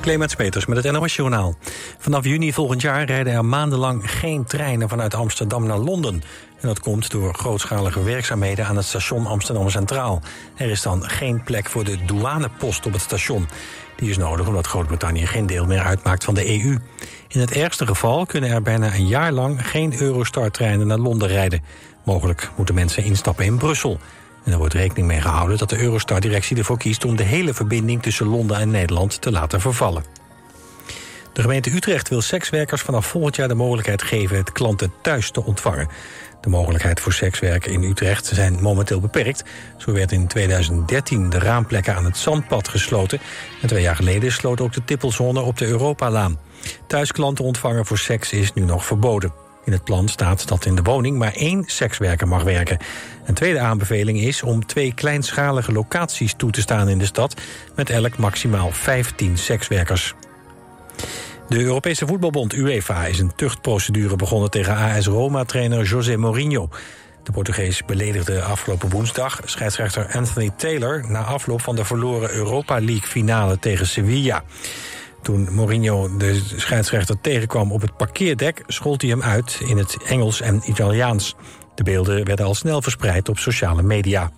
Clemens Peters met het NOS Journaal. Vanaf juni volgend jaar rijden er maandenlang geen treinen vanuit Amsterdam naar Londen. En dat komt door grootschalige werkzaamheden aan het station Amsterdam Centraal. Er is dan geen plek voor de douanepost op het station. Die is nodig omdat Groot-Brittannië geen deel meer uitmaakt van de EU. In het ergste geval kunnen er bijna een jaar lang geen Eurostar-treinen naar Londen rijden. Mogelijk moeten mensen instappen in Brussel. En er wordt rekening mee gehouden dat de Eurostar-directie ervoor kiest... om de hele verbinding tussen Londen en Nederland te laten vervallen. De gemeente Utrecht wil sekswerkers vanaf volgend jaar de mogelijkheid geven... het klanten thuis te ontvangen. De mogelijkheid voor sekswerken in Utrecht zijn momenteel beperkt. Zo werd in 2013 de raamplekken aan het Zandpad gesloten. En twee jaar geleden sloot ook de tippelzone op de Europalaan. Thuis klanten ontvangen voor seks is nu nog verboden. In het plan staat dat in de woning maar één sekswerker mag werken. Een tweede aanbeveling is om twee kleinschalige locaties toe te staan in de stad... met elk maximaal 15 sekswerkers. De Europese voetbalbond UEFA is een tuchtprocedure begonnen tegen AS Roma-trainer José Mourinho. De Portugees beledigde afgelopen woensdag scheidsrechter Anthony Taylor... na afloop van de verloren Europa League-finale tegen Sevilla. Toen Mourinho de scheidsrechter tegenkwam op het parkeerdek... schold hij hem uit in het Engels en Italiaans. De beelden werden al snel verspreid op sociale media.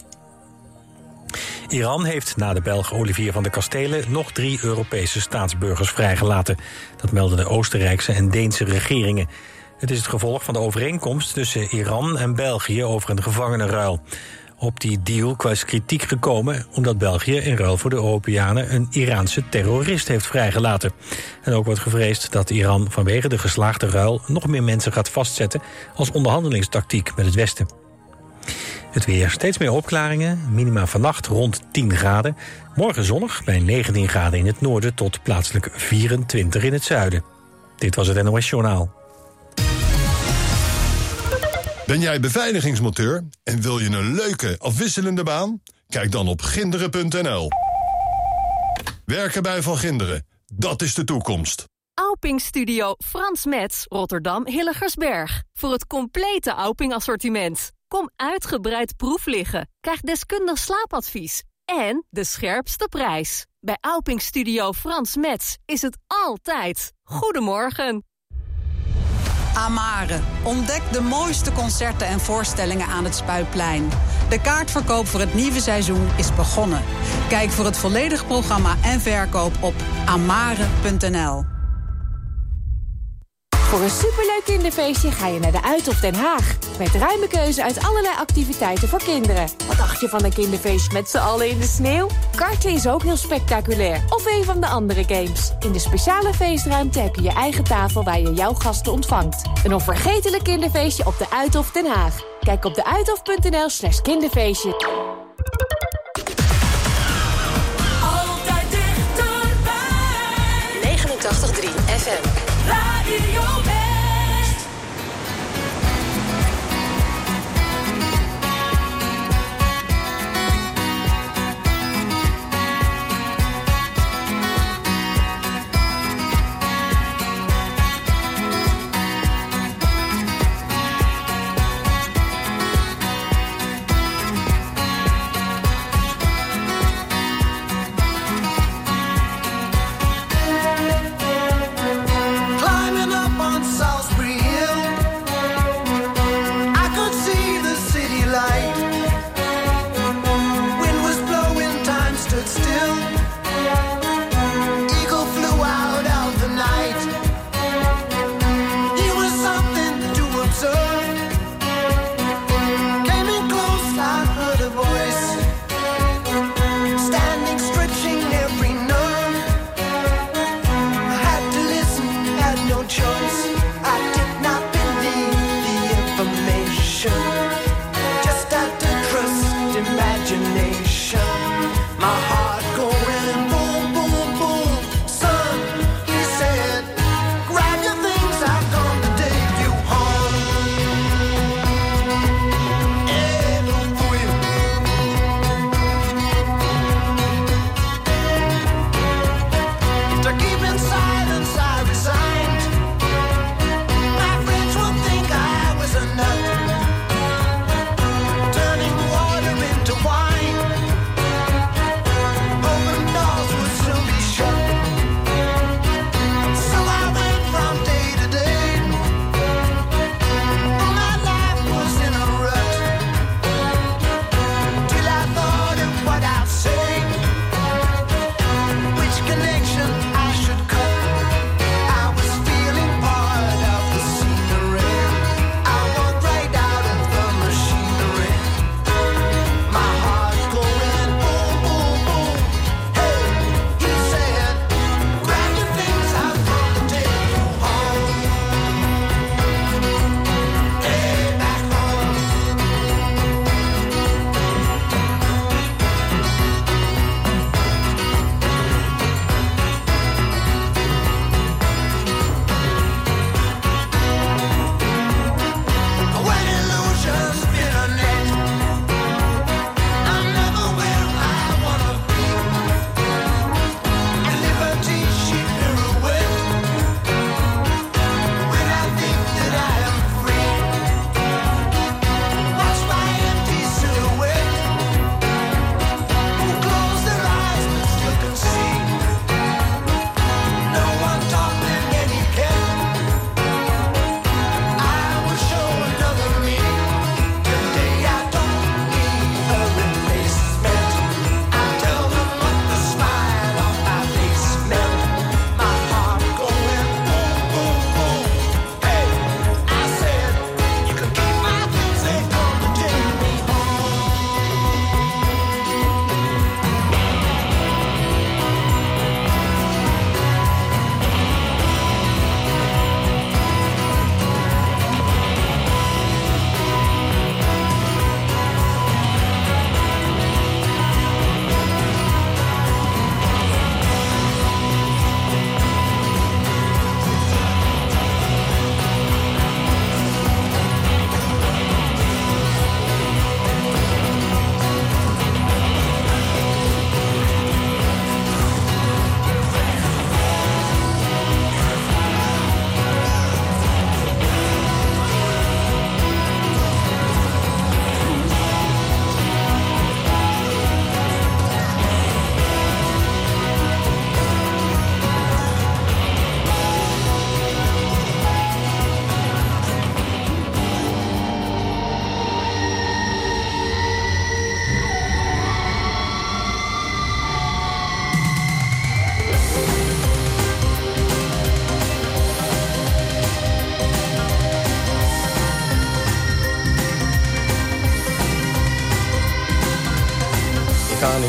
Iran heeft na de Belg Olivier van der Kastelen... nog drie Europese staatsburgers vrijgelaten. Dat melden de Oostenrijkse en Deense regeringen. Het is het gevolg van de overeenkomst tussen Iran en België... over een gevangenenruil. Op die deal was kritiek gekomen omdat België in ruil voor de Europeanen een Iraanse terrorist heeft vrijgelaten. En ook wordt gevreesd dat Iran vanwege de geslaagde ruil nog meer mensen gaat vastzetten als onderhandelingstactiek met het Westen. Het weer steeds meer opklaringen, minima vannacht rond 10 graden. Morgen zonnig bij 19 graden in het noorden tot plaatselijk 24 in het zuiden. Dit was het NOS Journaal. Ben jij beveiligingsmonteur en wil je een leuke, afwisselende baan? Kijk dan op ginderen.nl. Werken bij Van Ginderen, dat is de toekomst. Auping Studio Frans Metz, Rotterdam Hilligersberg. Voor het complete Auping assortiment. Kom uitgebreid proef liggen. Krijg deskundig slaapadvies. En de scherpste prijs. Bij Auping Studio Frans Metz is het altijd. Goedemorgen. Amare. Ontdek de mooiste concerten en voorstellingen aan het Spuiplein. De kaartverkoop voor het nieuwe seizoen is begonnen. Kijk voor het volledige programma en verkoop op amare.nl. Voor een superleuk kinderfeestje ga je naar de Uithof Den Haag. Met ruime keuze uit allerlei activiteiten voor kinderen. Wat dacht je van een kinderfeestje met z'n allen in de sneeuw? Karten is ook heel spectaculair. Of een van de andere games. In de speciale feestruimte heb je je eigen tafel waar je jouw gasten ontvangt. Een onvergetelijk kinderfeestje op de Uithof Den Haag. Kijk op deuithof.nl slash kinderfeestje. Altijd dichterbij. 89.3 FM.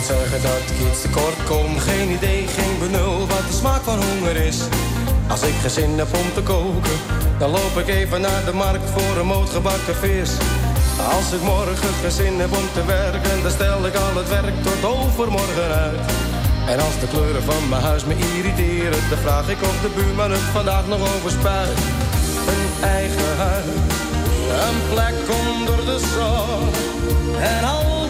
Niet zeggen dat ik iets tekort kom. Geen idee, geen benul wat de smaak van honger is. Als ik geen zin heb om te koken, dan loop ik even naar de markt voor een moot gebakken vis. Als ik morgen geen zin heb om te werken, dan stel ik al het werk tot overmorgen uit. En als de kleuren van mijn huis me irriteren, dan vraag ik of de buurman het vandaag nog overspuit. Een eigen huis, een plek onder de zon. En altijd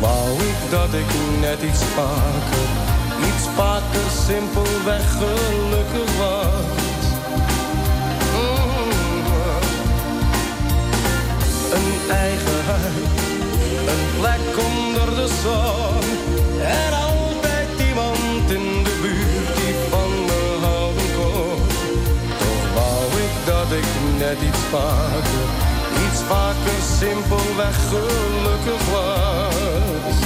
wou ik dat ik net iets vaker, iets vaker simpelweg gelukkig was. Mm. Een eigen huis, een plek onder de zon. En altijd iemand in de buurt die van me houden kon. Toch wou ik dat ik net iets vaker, vaker simpelweg gelukkig was.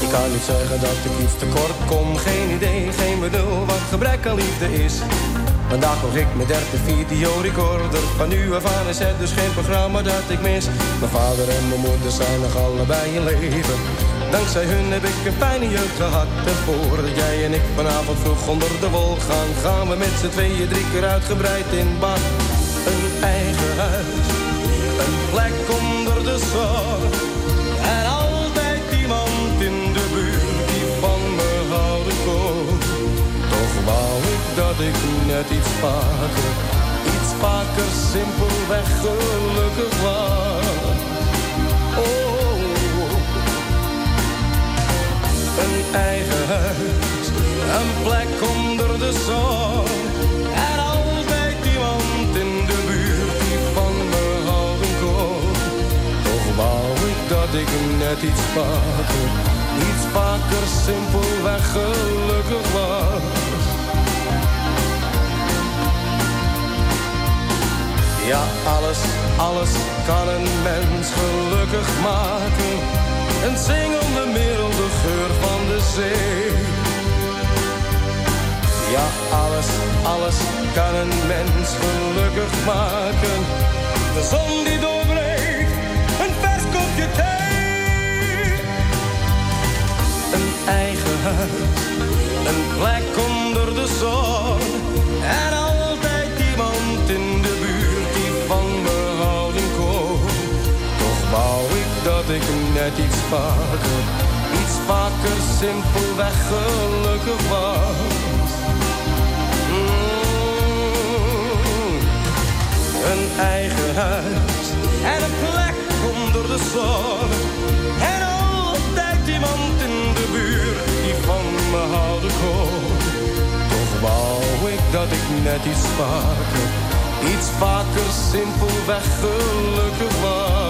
Ik kan niet zeggen dat ik iets tekort kom. Geen idee, geen benul wat gebrek aan liefde is. Vandaag nog ik mijn derde videorecorder. Van nu af aan is het dus geen programma dat ik mis. Mijn vader en mijn moeder zijn nog allebei in leven. Dankzij hun heb ik een fijne jeugd gehad. En voordat jij en ik vanavond vroeg onder de wol gaan... gaan we met z'n tweeën drie keer uitgebreid in bad. Een eigen huis, een plek onder de zon. En altijd iemand in de buurt die van me houden kon. Toch wou ik dat ik net iets vaker, iets vaker simpelweg gelukkig was. Oh, een eigen huis, een plek onder de zon. En altijd iemand in de buurt die van me houden kon. Toch wou ik dat ik net iets vaker, iets vaker simpelweg gelukkig was. Ja, alles, alles kan een mens gelukkig maken. Een zingende milde geur van de zee. Ja, alles, alles kan een mens gelukkig maken. De zon die doorbreekt, een vers kopje thee. Een eigen huis, een plek onder de zon. En altijd dat ik net iets vaker, iets vaker simpelweg gelukkig was. Mm. Een eigen huis en een plek onder de zon. En altijd iemand in de buurt die van me houden kon. Toch wou ik dat ik net iets vaker, iets vaker simpelweg gelukkig was.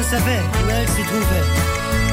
on savait où elle se trouvait.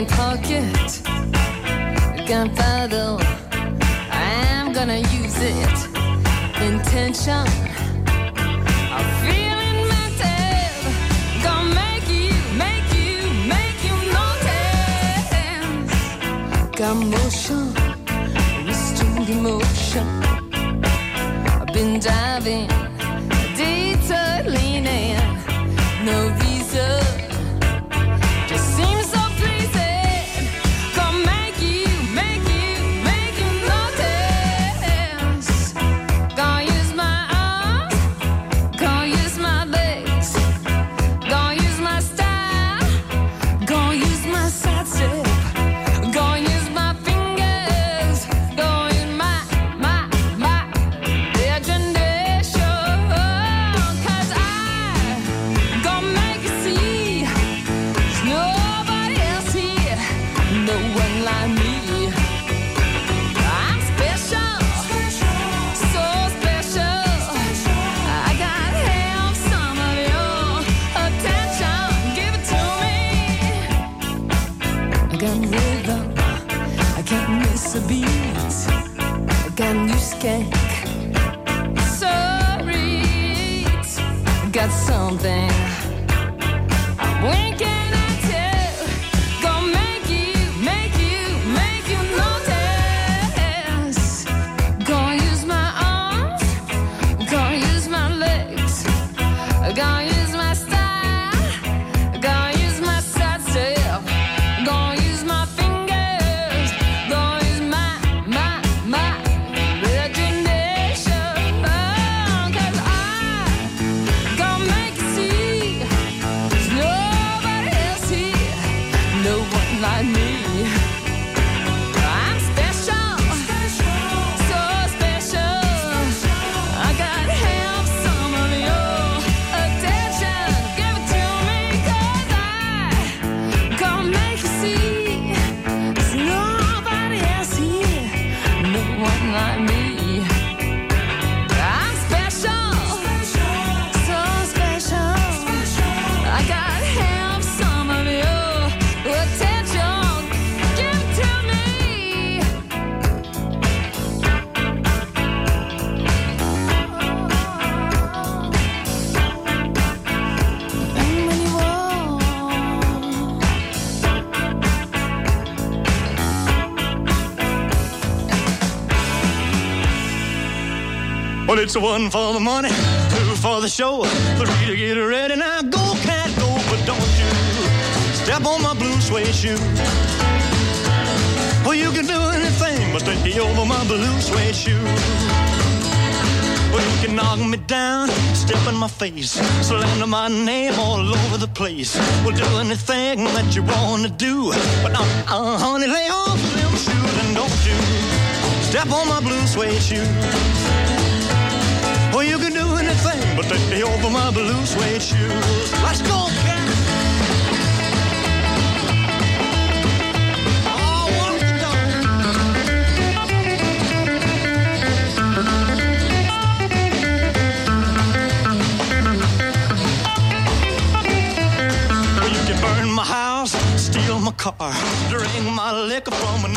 in pocket. Gunpowder, I'm gonna use it. Intention, I'm feeling mental. Gonna make you, make you, make you notice. Got motion, restrained emotion. I've been diving. It's one for the money, two for the show, three to get ready. Now go, cat, go, but don't you step on my blue suede shoe. Well, you can do anything but take me over my blue suede shoe. Well, you can knock me down, step in my face, slander my name all over the place. We'll do anything that you want to do, but uh, uh, honey, lay off them shoes and don't you step on my blue suede shoe but stay over my blue suede shoes. Let's go, cat. Oh, walk the dog. You can burn my house, steal my car, drink my liquor from an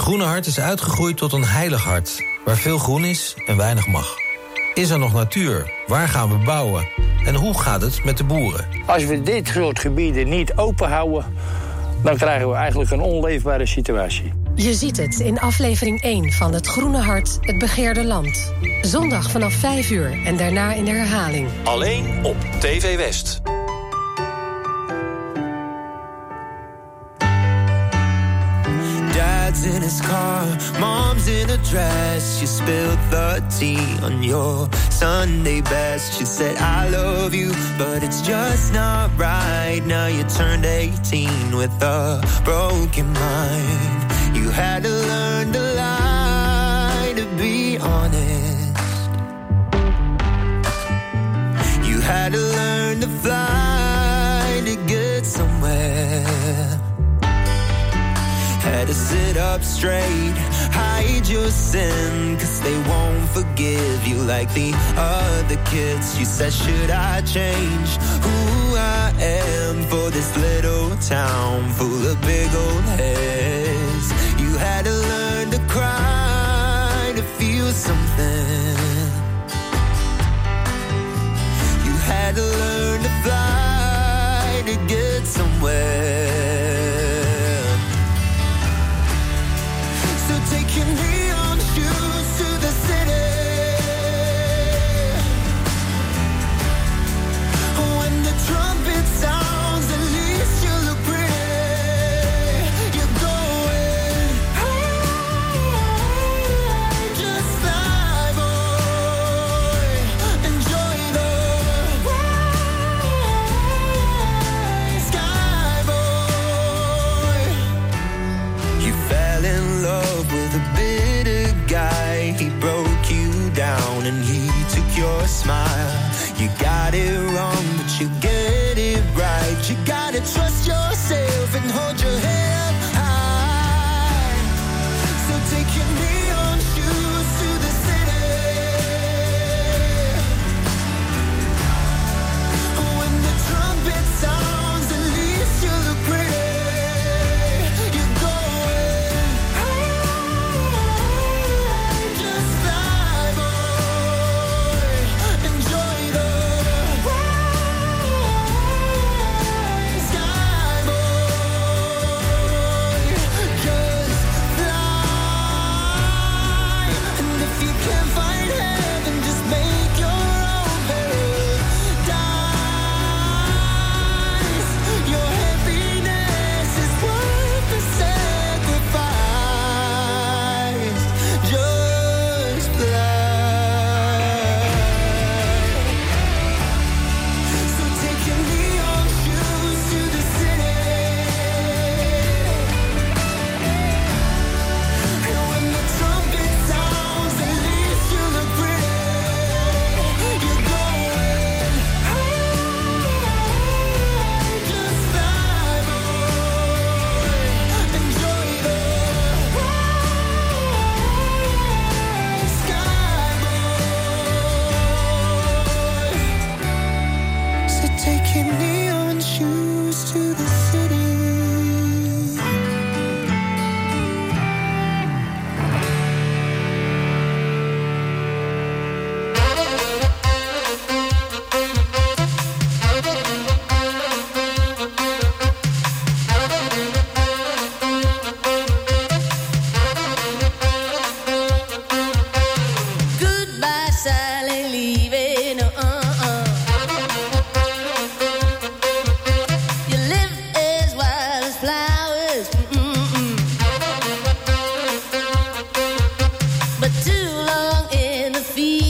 Groene hart is uitgegroeid tot een heilig hart, waar veel groen is en weinig mag. Is er nog natuur? Waar gaan we bouwen? En hoe gaat het met de boeren? Als we dit soort gebieden niet open houden, dan krijgen we eigenlijk een onleefbare situatie. Je ziet het in aflevering 1 van Het Groene Hart, het begeerde land. Zondag vanaf 5 uur en daarna in de herhaling. Alleen op TV West. Dad's in his car, mom's in a dress. She spilled the tea on your Sunday best. She said, I love you, but it's just not right. Now you turned 18 with a broken mind. You had to learn to lie to be honest. You had to learn to fly to get somewhere. To sit up straight, hide your sin, cause they won't forgive you like the other kids. You said, Should I change who I am for this little town full of big old heads? You had to learn to cry to feel something. You had to learn to fly to get somewhere. smile. You got it wrong, but you get. feet.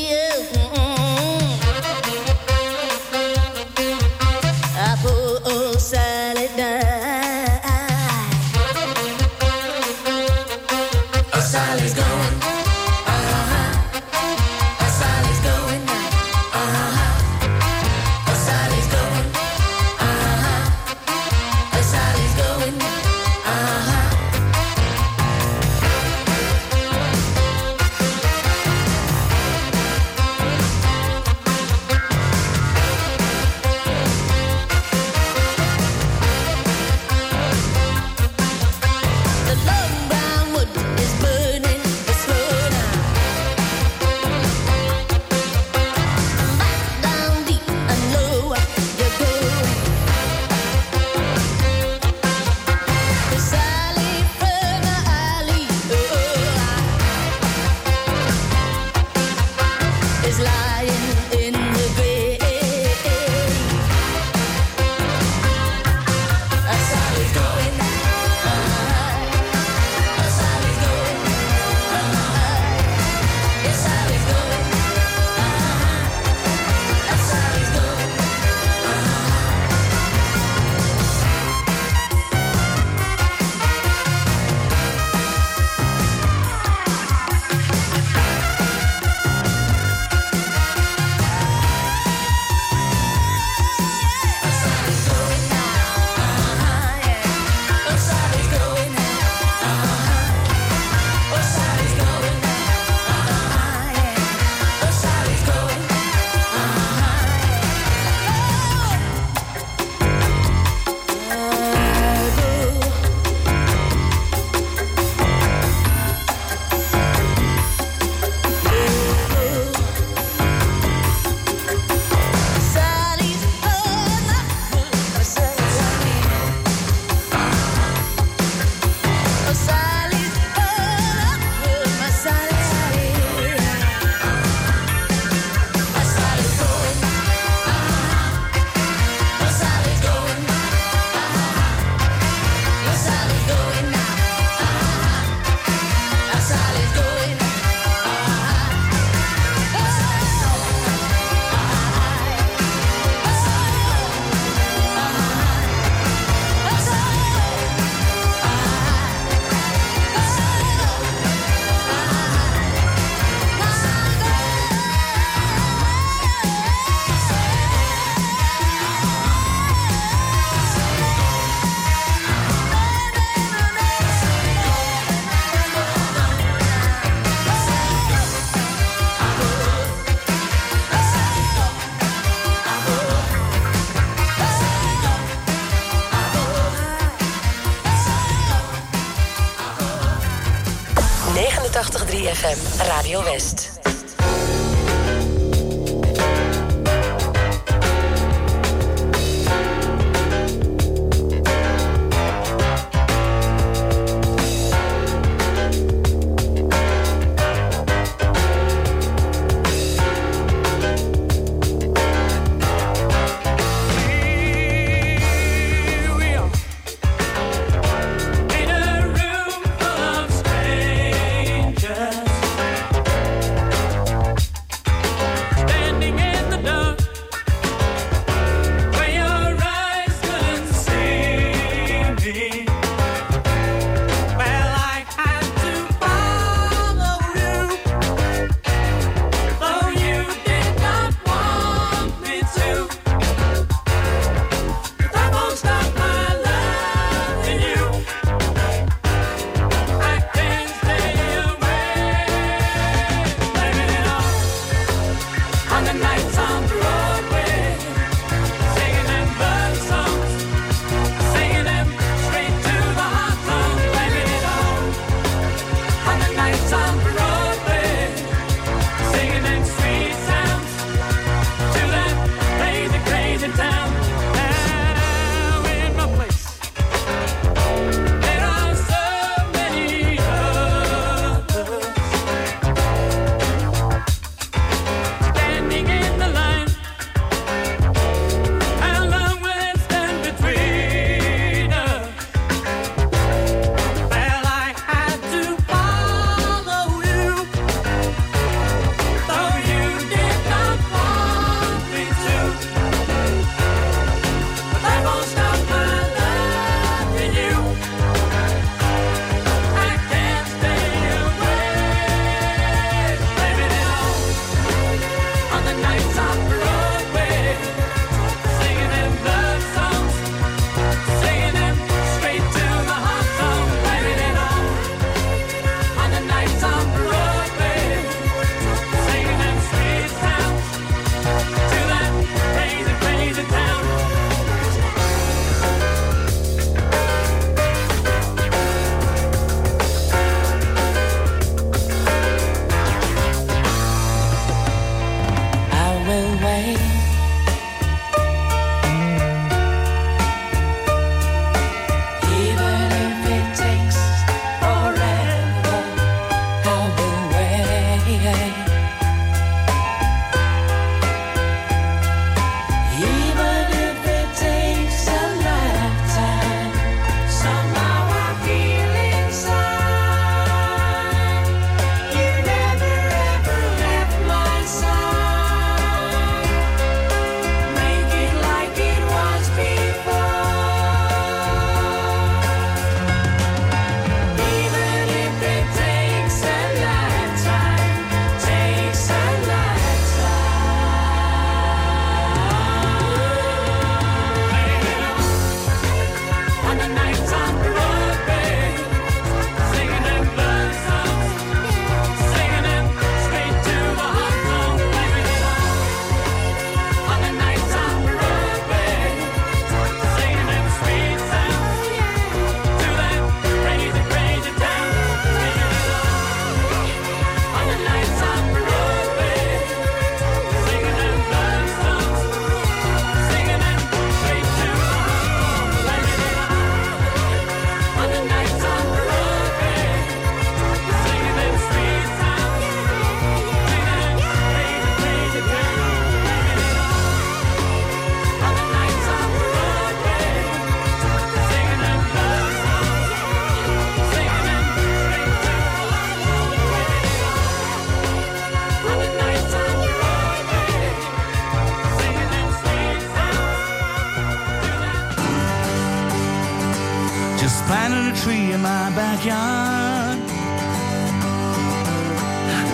A tree in my backyard.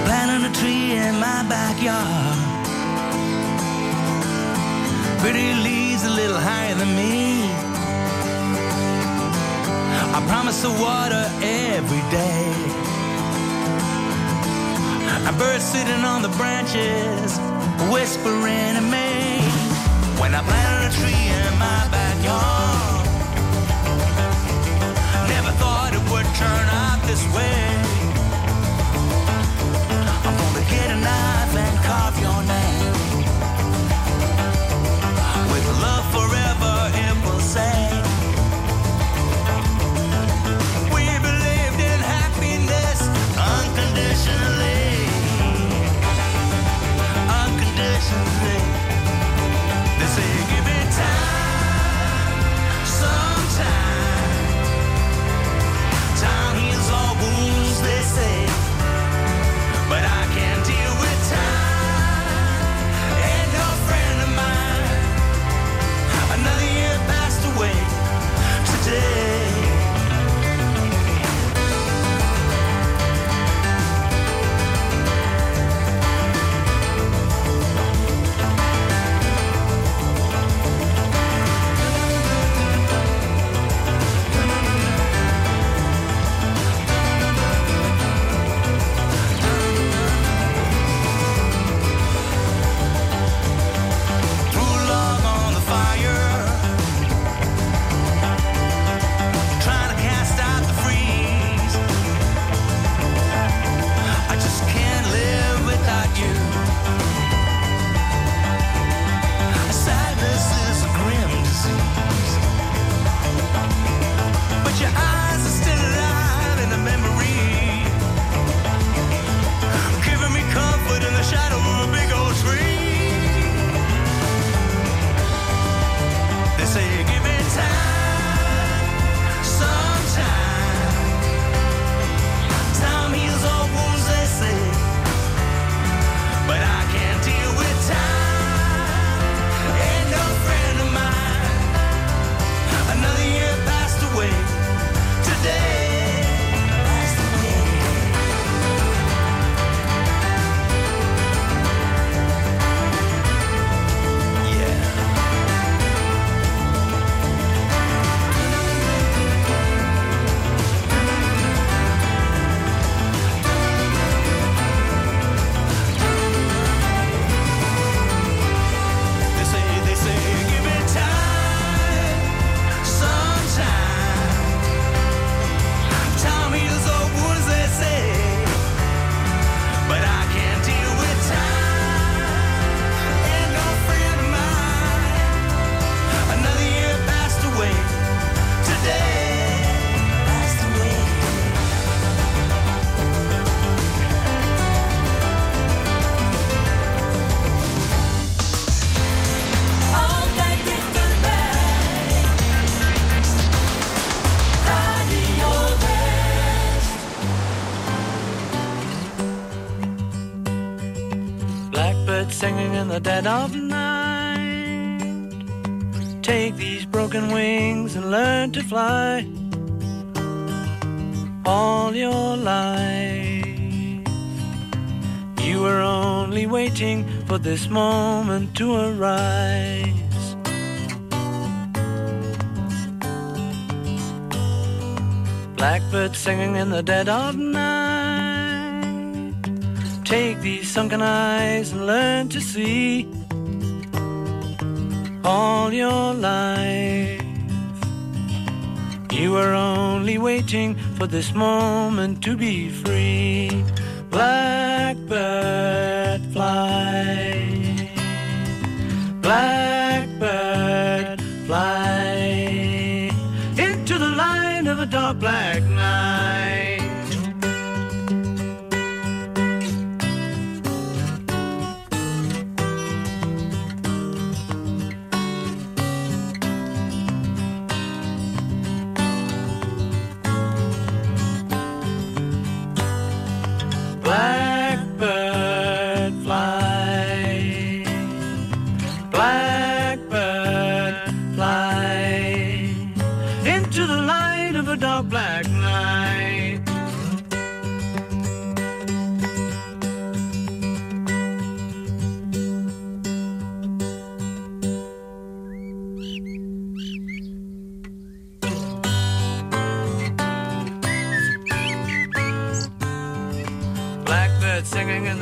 Planting a tree in my backyard. Pretty leaves a little higher than me. I promise to water every day. A bird sitting on the branches, whispering to me. When I planted a tree in my backyard, turn out this way. I'm gonna get a knife and carve your name. Blackbird singing in the dead of night. Take these broken wings and learn to fly. All your life, you were only waiting for this moment to arise. Blackbird singing in the dead of night. Take these sunken eyes and learn to see all your life. You were only waiting for this moment to be free. Blackbird fly. Blackbird fly into the light of a dark black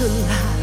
春来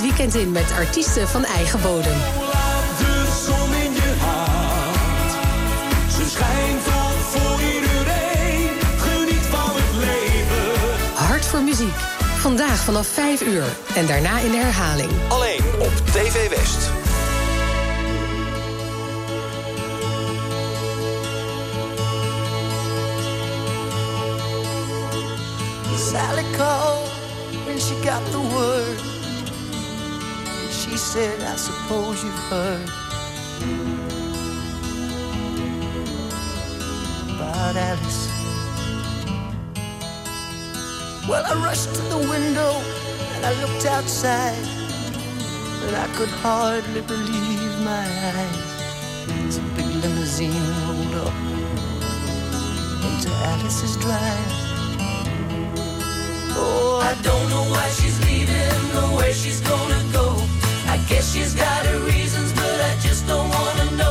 weekend in met artiesten van eigen bodem. hart. Ze schijnt voor van het leven. Hart voor muziek. Vandaag vanaf 5 uur en daarna in de herhaling. Alleen op TV West. said, I suppose you've heard about Alice. Well, I rushed to the window and I looked outside, but I could hardly believe my eyes. As a big limousine rolled up into Alice's drive. Oh, I don't know why she's leaving, the way she's going. Guess she's got her reasons, but I just don't wanna know.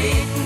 sweet.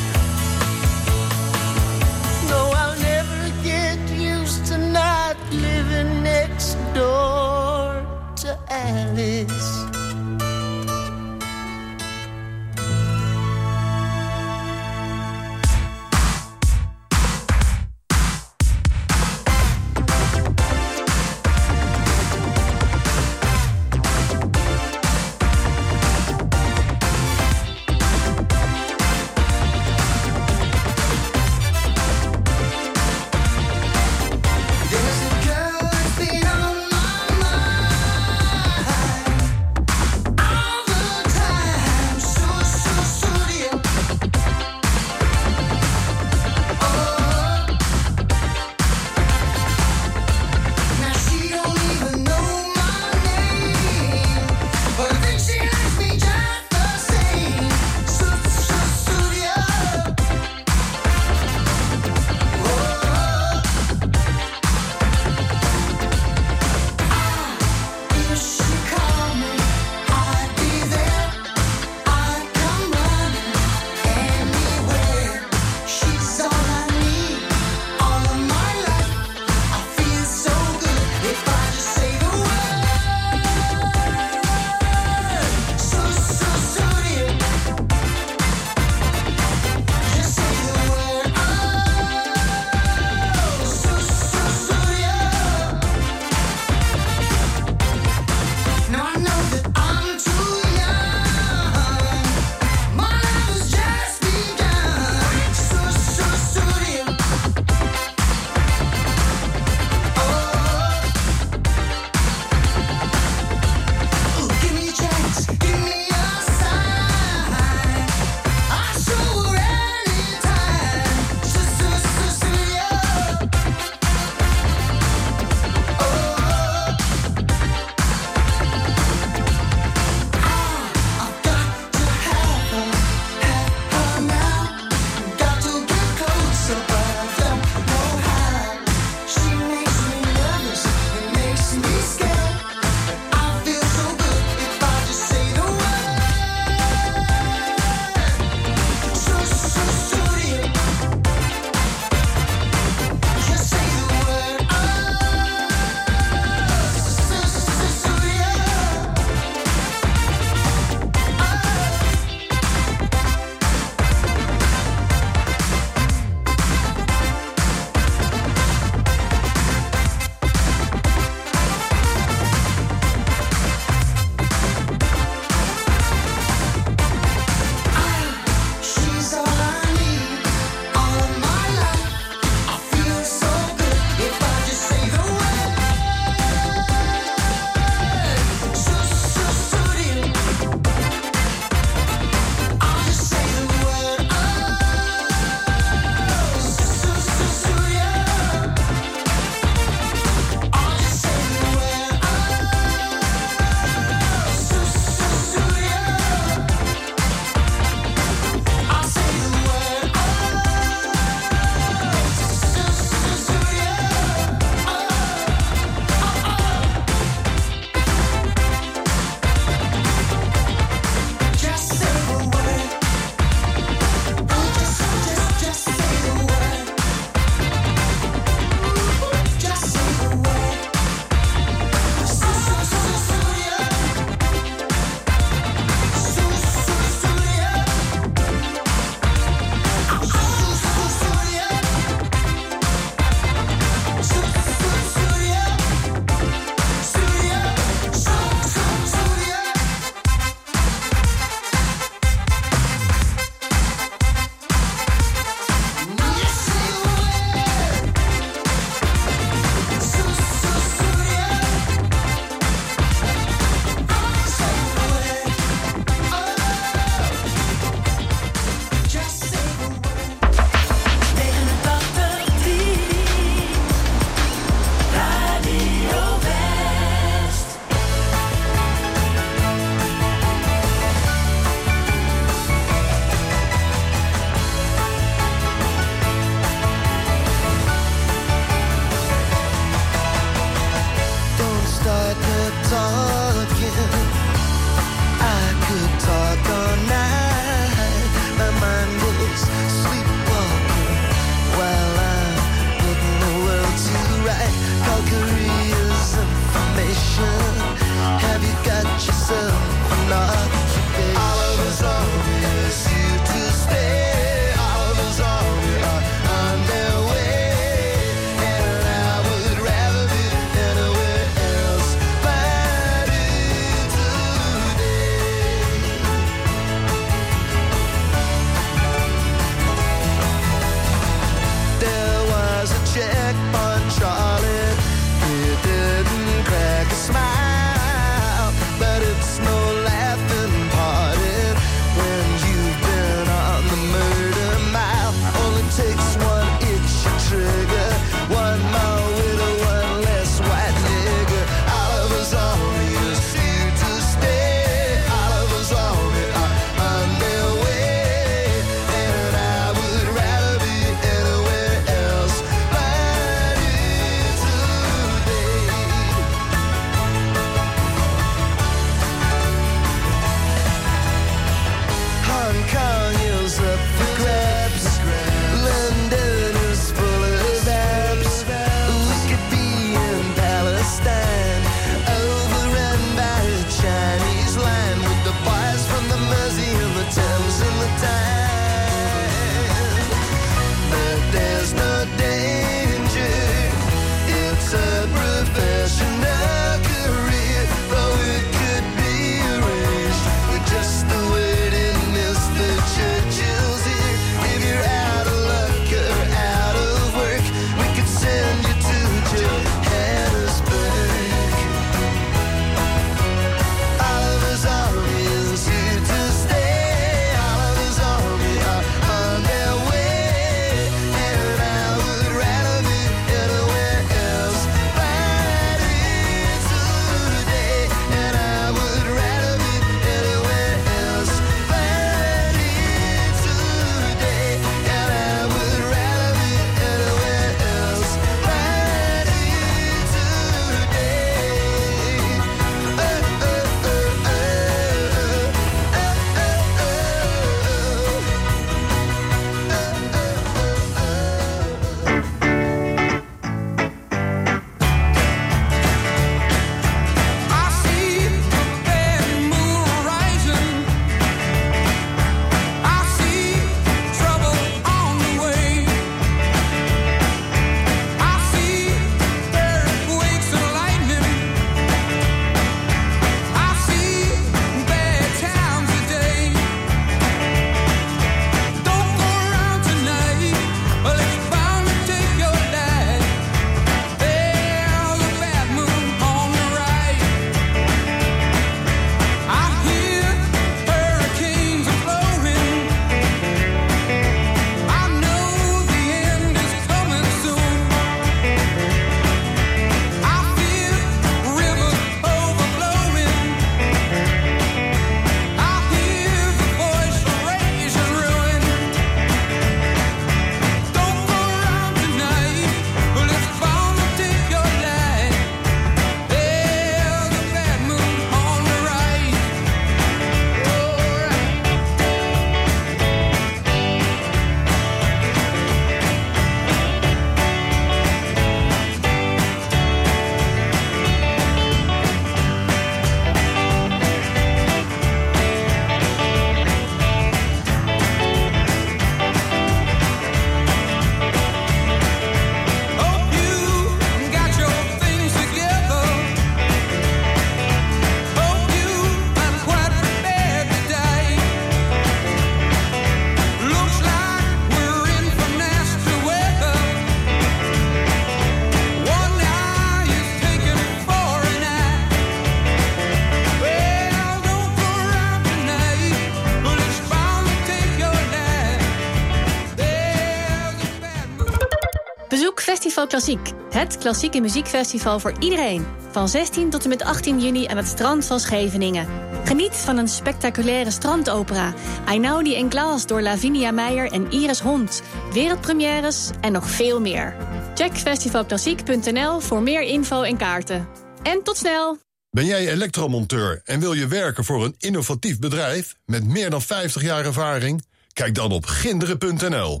Het klassieke muziekfestival voor iedereen. Van 16 tot en met 18 juni aan het strand van Scheveningen. Geniet van een spectaculaire strandopera. Einaudi en Klaas door Lavinia Meijer en Iris Hond. Wereldpremières en nog veel meer. Check festivalklassiek.nl voor meer info en kaarten. En tot snel! Ben jij elektromonteur en wil je werken voor een innovatief bedrijf met meer dan 50 jaar ervaring? Kijk dan op ginderen.nl.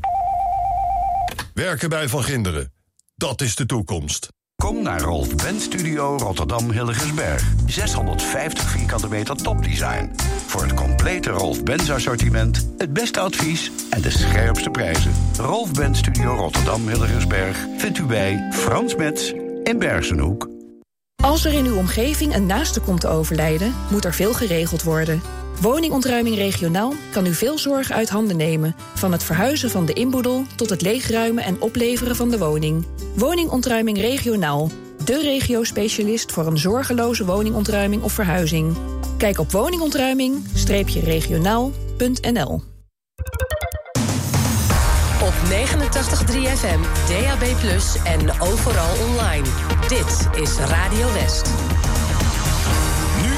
Werken bij Van Ginderen, dat is de toekomst. Kom naar Rolf Benz Studio Rotterdam Hilligensberg. 650 vierkante meter topdesign. Voor het complete Rolf Benz assortiment, het beste advies en de scherpste prijzen. Rolf Benz Studio Rotterdam Hilligensberg vindt u bij Frans Metz in Bergenhoek. Als er in uw omgeving een naaste komt te overlijden, moet er veel geregeld worden. Woningontruiming regionaal kan u veel zorgen uit handen nemen. Van het verhuizen van de inboedel tot het leegruimen en opleveren van de woning. Woningontruiming regionaal. De regio-specialist voor een zorgeloze woningontruiming of verhuizing. Kijk op woningontruiming-regionaal.nl Op 89.3 FM, DAB+, en overal online. Dit is Radio West.